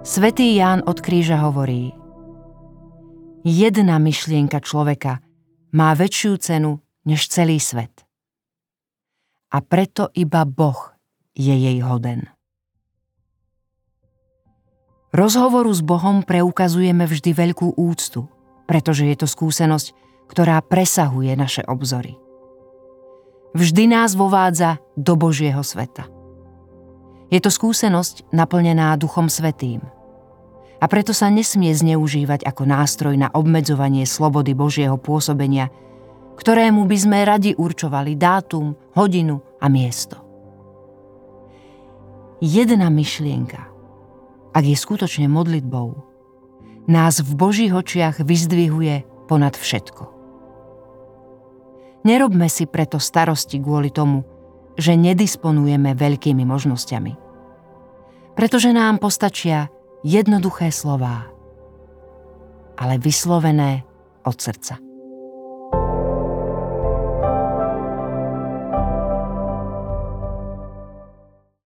Svetý Ján od kríža hovorí Jedna myšlienka človeka má väčšiu cenu než celý svet. A preto iba Boh je jej hoden. Rozhovoru s Bohom preukazujeme vždy veľkú úctu, pretože je to skúsenosť, ktorá presahuje naše obzory. Vždy nás vovádza do Božieho sveta. Je to skúsenosť naplnená Duchom Svetým. A preto sa nesmie zneužívať ako nástroj na obmedzovanie slobody Božieho pôsobenia, ktorému by sme radi určovali dátum, hodinu a miesto. Jedna myšlienka, ak je skutočne modlitbou, nás v Božích očiach vyzdvihuje ponad všetko. Nerobme si preto starosti kvôli tomu, že nedisponujeme veľkými možnosťami. Pretože nám postačia jednoduché slová, ale vyslovené od srdca.